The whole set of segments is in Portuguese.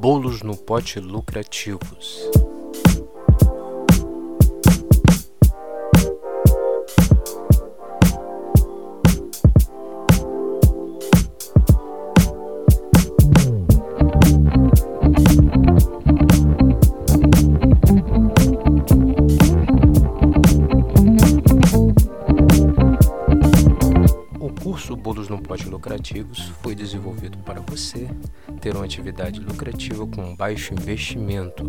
Bolos no pote lucrativos. Curso Bolos no Pote Lucrativos foi desenvolvido para você ter uma atividade lucrativa com baixo investimento.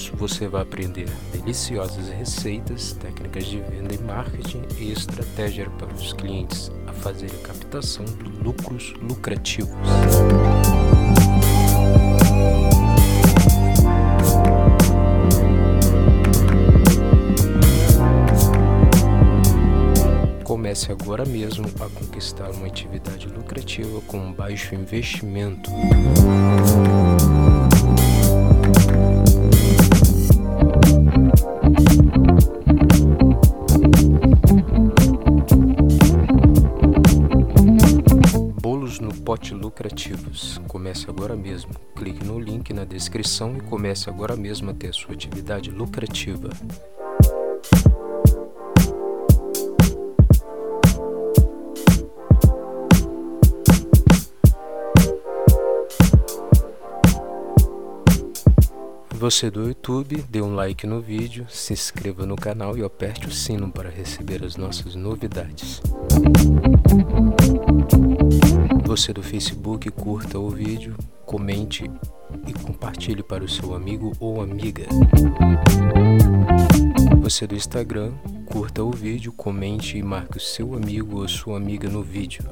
Curso você vai aprender deliciosas receitas, técnicas de venda e marketing e estratégia para os clientes a fazer a captação de lucros lucrativos. Comece agora mesmo a conquistar uma atividade lucrativa com baixo investimento. No pote lucrativos. Comece agora mesmo. Clique no link na descrição e comece agora mesmo a ter sua atividade lucrativa. Você do YouTube, dê um like no vídeo, se inscreva no canal e aperte o sino para receber as nossas novidades. Você do Facebook, curta o vídeo, comente e compartilhe para o seu amigo ou amiga. Você do Instagram, curta o vídeo, comente e marque o seu amigo ou sua amiga no vídeo.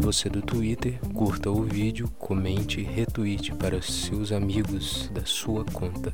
Você do Twitter, curta o vídeo, comente e retweete para seus amigos da sua conta.